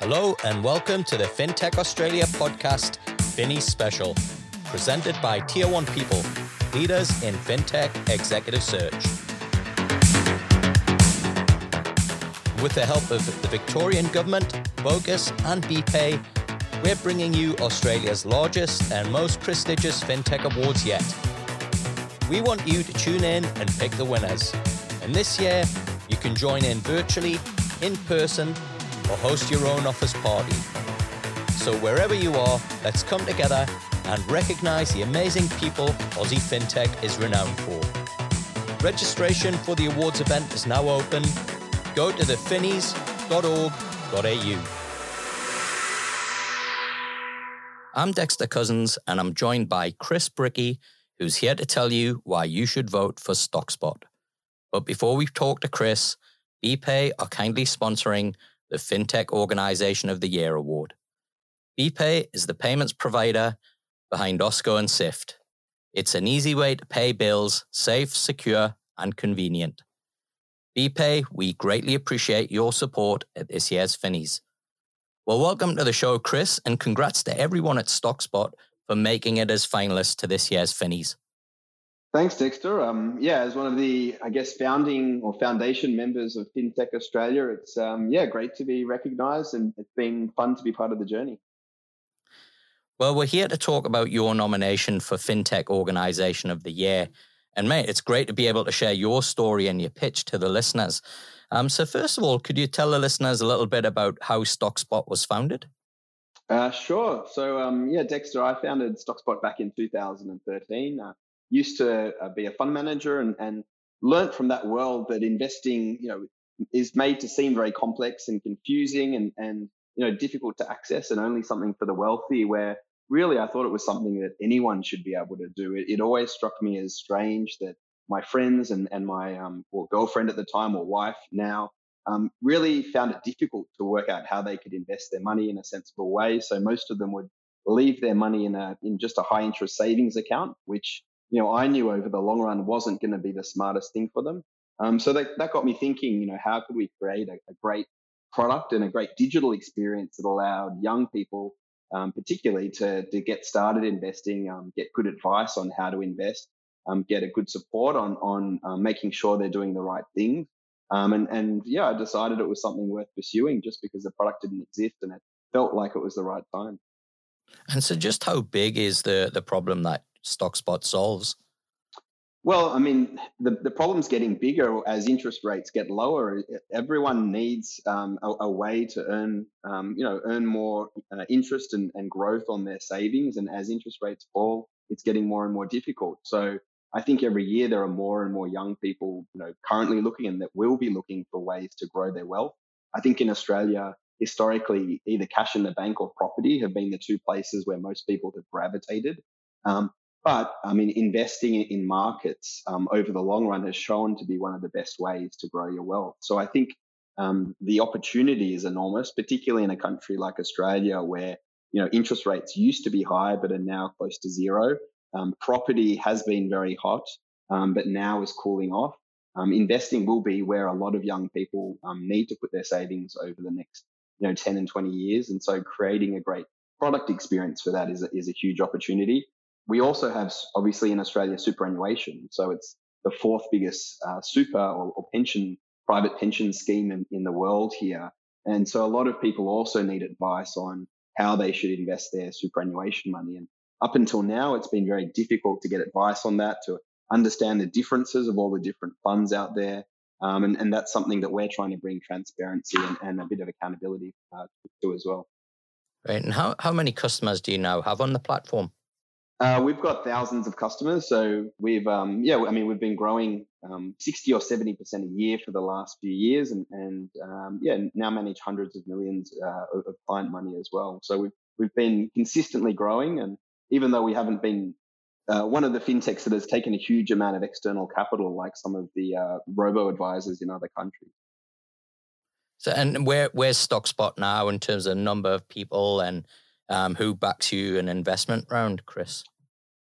Hello and welcome to the FinTech Australia podcast, Finny Special, presented by Tier 1 People, leaders in FinTech executive search. With the help of the Victorian Government, Vocus, and BPay, we're bringing you Australia's largest and most prestigious FinTech awards yet. We want you to tune in and pick the winners. And this year, you can join in virtually, in person, or host your own office party. So wherever you are, let's come together and recognize the amazing people Aussie FinTech is renowned for. Registration for the awards event is now open. Go to thefinnies.org.au. I'm Dexter Cousins, and I'm joined by Chris Brycki, who's here to tell you why you should vote for StockSpot. But before we talk to Chris, BPay are kindly sponsoring the FinTech Organization of the Year award. BPay is the payments provider behind Osko and Sift. It's an easy way to pay bills, safe, secure, and convenient. BPay, we greatly appreciate your support at this year's Finnies. Well, welcome to the show, Chris, and congrats to everyone at StockSpot for making it as finalists to this year's Finnies. Thanks, Dexter. Um, yeah, as one of the, I guess, founding or foundation members of FinTech Australia, it's um, yeah great to be recognised, and it's been fun to be part of the journey. Well, we're here to talk about your nomination for FinTech Organisation of the Year, and mate, it's great to be able to share your story and your pitch to the listeners. Um, so, first of all, could you tell the listeners a little bit about how StockSpot was founded? Uh, sure. So, um, yeah, Dexter, I founded StockSpot back in 2013. Uh, used to uh, be a fund manager and, and learned from that world that investing, you know, is made to seem very complex and confusing and, and, you know, difficult to access and only something for the wealthy where really I thought it was something that anyone should be able to do. It, it always struck me as strange that my friends and, and my um, well, girlfriend at the time or wife now um, really found it difficult to work out how they could invest their money in a sensible way. So most of them would leave their money in a in just a high interest savings account, which you know I knew over the long run wasn't going to be the smartest thing for them. Um, so that that got me thinking. You know, how could we create a, a great product and a great digital experience that allowed young people, um, particularly, to to get started investing, um, get good advice on how to invest, um, get a good support on on um, making sure they're doing the right things um, and, and yeah, I decided it was something worth pursuing just because the product didn't exist and it felt like it was the right time. And so, just how big is the the problem that StockSpot solves? Well, I mean, the, the problem's getting bigger as interest rates get lower. Everyone needs um, a, a, way to earn, um, you know, earn more uh, interest and, and growth on their savings. And as interest rates fall, it's getting more and more difficult. So I think every year there are more and more young people, you know, currently looking and that will be looking for ways to grow their wealth. I think in Australia, historically, either cash in the bank or property have been the two places where most people have gravitated. Um, but I mean, investing in markets um, over the long run has shown to be one of the best ways to grow your wealth. So I think um, the opportunity is enormous, particularly in a country like Australia, where you know interest rates used to be high but are now close to zero. Um, property has been very hot, um, but now is cooling off. Um, investing will be where a lot of young people um, need to put their savings over the next, you know, 10 and 20 years. And so creating a great product experience for that is a, is a huge opportunity. We also have, obviously, in Australia, superannuation. So it's the fourth biggest uh, super or, or, pension, private pension scheme in, in the world here. And so a lot of people also need advice on how they should invest their superannuation money. And up until now, it's been very difficult to get advice on that, to understand the differences of all the different funds out there. Um, and, and that's something that we're trying to bring transparency and, and a bit of accountability uh, to as well. Right. And how, how many customers do you now have on the platform? Uh, we've got thousands of customers. So we've, um, yeah, I mean, we've been growing um, 60 or 70% a year for the last few years and, and um, yeah, now manage hundreds of millions uh, of, of client money as well. So we've, we've been consistently growing and even though we haven't been uh, one of the fintechs that has taken a huge amount of external capital, like some of the uh, robo advisors in other countries. So, and where where's StockSpot now in terms of number of people and um, who backs you an investment round, Chris?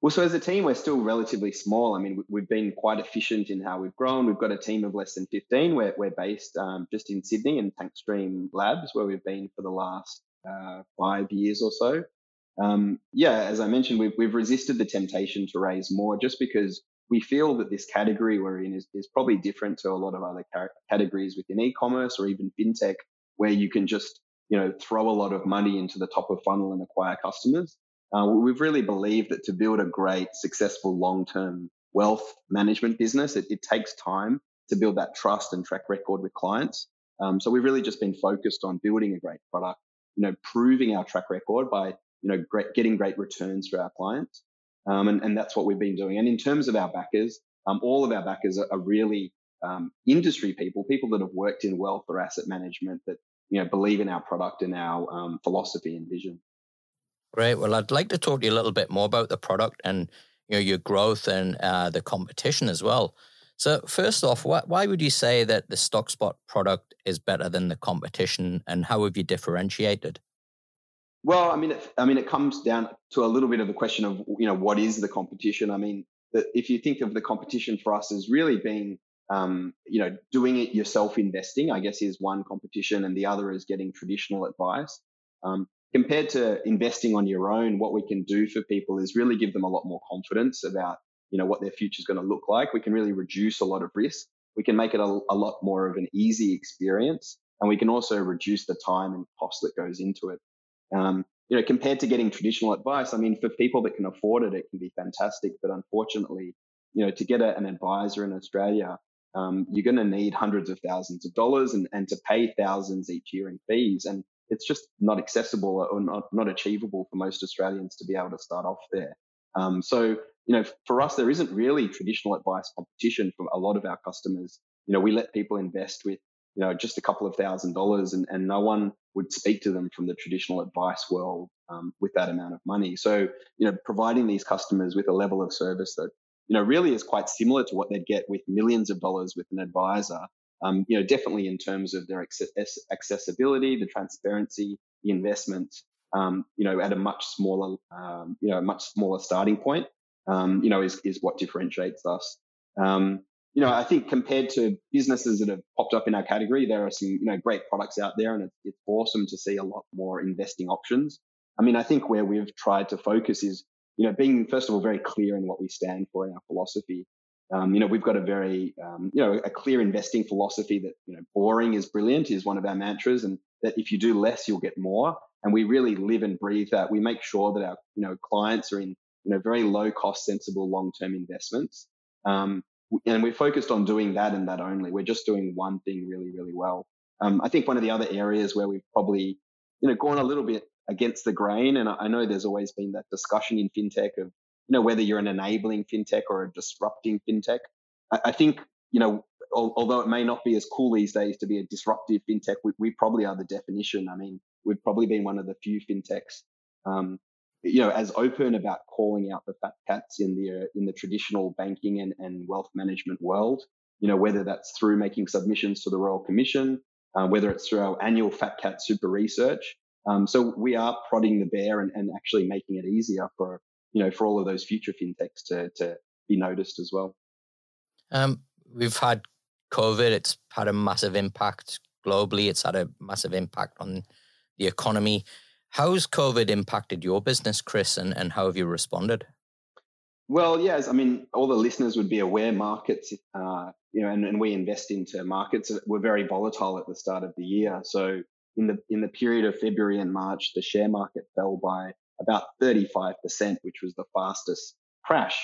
Well, so as a team, we're still relatively small. I mean, we've been quite efficient in how we've grown. We've got a team of less than 15. We're, we're based um, just in Sydney in Tankstream Labs, where we've been for the last uh, five years or so. Um, yeah, as I mentioned, we've, we've resisted the temptation to raise more just because we feel that this category we're in is, is probably different to a lot of other categories within e-commerce or even fintech, where you can just you know throw a lot of money into the top of funnel and acquire customers. Uh, we've really believed that to build a great, successful, long-term wealth management business, it, it, takes time to build that trust and track record with clients. Um, so we've really just been focused on building a great product, you know, proving our track record by, you know, great, getting great returns for our clients. Um, and, and that's what we've been doing. And in terms of our backers, um, all of our backers are, are really um, industry people, people that have worked in wealth or asset management that, you know, believe in our product and our um, philosophy and vision. Great. Well, I'd like to talk to you a little bit more about the product and you know your growth and uh, the competition as well. So, first off, why, why would you say that the StockSpot product is better than the competition, and how have you differentiated? Well, I mean, it, I mean, it comes down to a little bit of a question of you know what is the competition. I mean, if you think of the competition for us as really being um, you know doing it yourself investing, I guess is one competition, and the other is getting traditional advice. Um, compared to investing on your own, what we can do for people is really give them a lot more confidence about, you know, what their future is going to look like. We can really reduce a lot of risk. We can make it a, a lot more of an easy experience, and we can also reduce the time and cost that goes into it. Um, you know, compared to getting traditional advice, I mean, for people that can afford it, it can be fantastic. But unfortunately, you know, to get a, an advisor in Australia, um, you're going to need hundreds of thousands of dollars and, and to pay thousands each year in fees. And it's just not accessible or not, not achievable for most Australians to be able to start off there. Um, so, you know, for us, there isn't really traditional advice competition from a lot of our customers. You know, we let people invest with, you know, just a couple of thousand dollars and, and no one would speak to them from the traditional advice world um, with that amount of money. So, you know, providing these customers with a level of service that, you know, really is quite similar to what they'd get with millions of dollars with an advisor um, you know, definitely in terms of their accessibility, the transparency, the investment, um, you know, at a much smaller, um, you know, much smaller starting point, um, you know, is, is what differentiates us. Um, you know, I think compared to businesses that have popped up in our category, there are some, you know, great products out there and it's, it's awesome to see a lot more investing options. I mean, I think where we've tried to focus is, you know, being, first of all, very clear in what we stand for in our philosophy. Um, you know, we've got a very, um, you know, a clear investing philosophy that, you know, boring is brilliant is one of our mantras and that if you do less, you'll get more. And we really live and breathe that. We make sure that our, you know, clients are in, you know, very low cost, sensible long-term investments. Um, and we're focused on doing that and that only. We're just doing one thing really, really well. Um, I think one of the other areas where we've probably, you know, gone a little bit against the grain, and I know there's always been that discussion in fintech of you know, whether you're an enabling fintech or a disrupting fintech. I, think, you know, al- although it may not be as cool these days to be a disruptive fintech, we, we, probably are the definition. I mean, we've probably been one of the few fintechs, um, you know, as open about calling out the fat cats in the uh, in the traditional banking and, and wealth management world. You know, whether that's through making submissions to the Royal Commission, uh, whether it's through our annual Fat Cat Super Research. Um, so we are prodding the bear and, and actually making it easier for you know, for all of those future fintechs to to be noticed as well. Um, we've had COVID; it's had a massive impact globally. It's had a massive impact on the economy. How's COVID impacted your business, Chris, and, and how have you responded? Well, yes, I mean, all the listeners would be aware markets, uh, you know, and, and we invest into markets that were very volatile at the start of the year. So in the in the period of February and March, the share market fell by about 35%, which was the fastest crash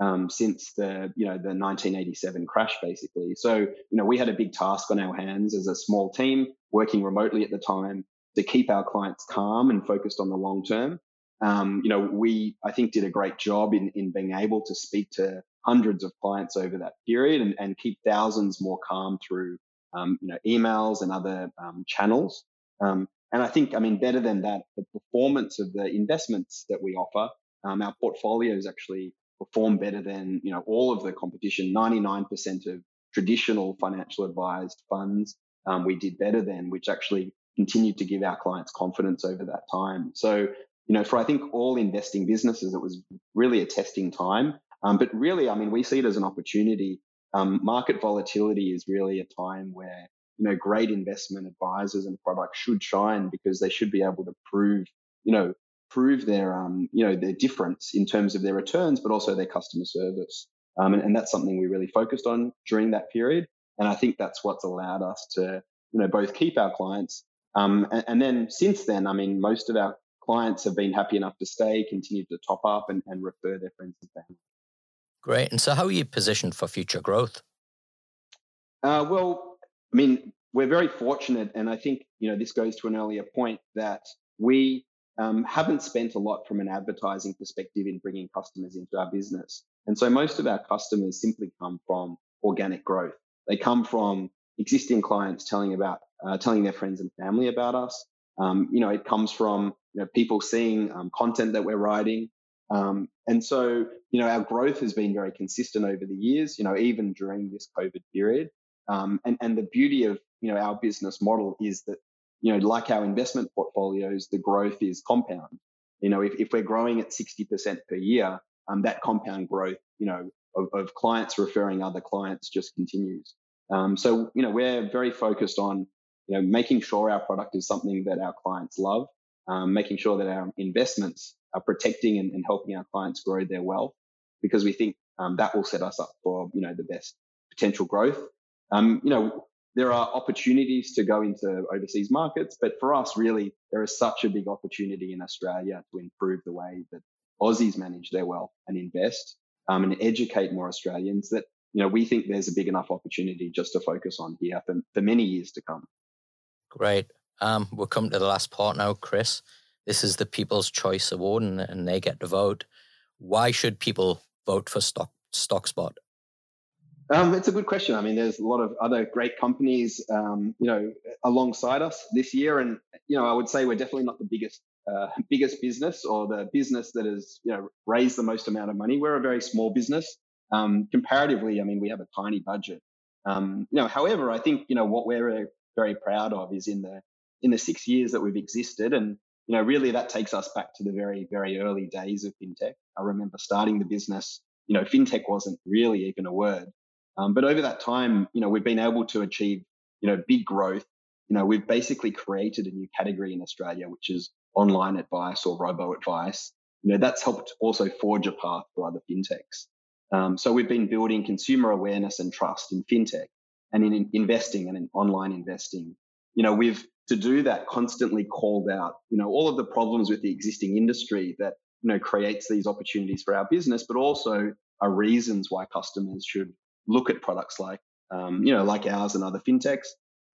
um, since the you know the 1987 crash, basically. So you know we had a big task on our hands as a small team working remotely at the time to keep our clients calm and focused on the long term. Um, you know, we I think did a great job in in being able to speak to hundreds of clients over that period and, and keep thousands more calm through um, you know emails and other um, channels. Um, and I think, I mean, better than that, the performance of the investments that we offer, um, our portfolios actually perform better than, you know, all of the competition. 99% of traditional financial advised funds, um, we did better than, which actually continued to give our clients confidence over that time. So, you know, for I think all investing businesses, it was really a testing time. Um, but really, I mean, we see it as an opportunity. Um, market volatility is really a time where you know great investment advisors and products should shine because they should be able to prove you know prove their um, you know their difference in terms of their returns, but also their customer service. Um, and, and, that's something we really focused on during that period. And I think that's what's allowed us to you know both keep our clients um, and, and, then since then, I mean, most of our clients have been happy enough to stay, continue to top up, and, and refer their friends and family. Great. And so, how are you positioned for future growth? Uh, well, I mean, we're very fortunate, and I think you know this goes to an earlier point that we um, haven't spent a lot from an advertising perspective in bringing customers into our business. And so most of our customers simply come from organic growth. They come from existing clients telling about uh, telling their friends and family about us. Um, you know, it comes from you know people seeing um, content that we're writing, um, and so you know our growth has been very consistent over the years. You know, even during this COVID period, um, and and the beauty of you know our business model is that you know, like our investment portfolios, the growth is compound. You know, if, if we're growing at 60% per year, um, that compound growth, you know, of, of, clients referring other clients just continues. Um, so, you know, we're very focused on, you know, making sure our product is something that our clients love, um, making sure that our investments are protecting and, and, helping our clients grow their wealth, because we think um, that will set us up for, you know, the best potential growth. Um, you know, there are opportunities to go into overseas markets, but for us, really, there is such a big opportunity in Australia to improve the way that Aussies manage their wealth and invest um, and educate more Australians that, you know, we think there's a big enough opportunity just to focus on here for, for many years to come. Great. Um, we'll come to the last part now, Chris. This is the People's Choice Award, and, and they get to vote. Why should people vote for Stock StockSpot? Um, it's a good question. I mean, there's a lot of other great companies, um, you know, alongside us this year, and you know, I would say we're definitely not the biggest uh, biggest business or the business that has you know raised the most amount of money. We're a very small business um, comparatively. I mean, we have a tiny budget. Um, you know, however, I think you know what we're very proud of is in the in the six years that we've existed, and you know, really that takes us back to the very very early days of fintech. I remember starting the business. You know, fintech wasn't really even a word. Um, but over that time, you know, we've been able to achieve, you know, big growth. You know, we've basically created a new category in Australia, which is online advice or robo advice. You know, that's helped also forge a path for other fintechs. Um, so we've been building consumer awareness and trust in fintech and in investing and in online investing. You know, we've to do that constantly called out, you know, all of the problems with the existing industry that, you know, creates these opportunities for our business, but also are reasons why customers should look at products like, um, you know, like ours and other fintechs.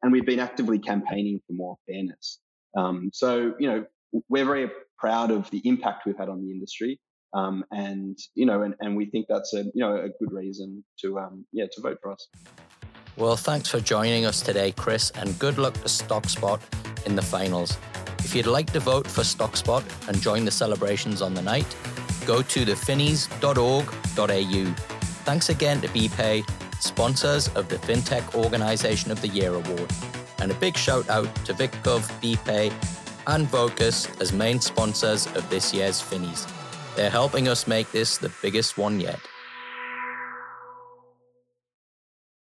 And we've been actively campaigning for more fairness. Um, so, you know, we're very proud of the impact we've had on the industry. Um, and, you know, and, and we think that's a, you know, a good reason to, um, yeah, to vote for us. Well, thanks for joining us today, Chris, and good luck to StockSpot in the finals. If you'd like to vote for StockSpot and join the celebrations on the night, go to thefinnies.org.au Thanks again to BPay, sponsors of the FinTech Organization of the Year Award. And a big shout out to VicGov, BPay, and Vocus as main sponsors of this year's Finnies. They're helping us make this the biggest one yet.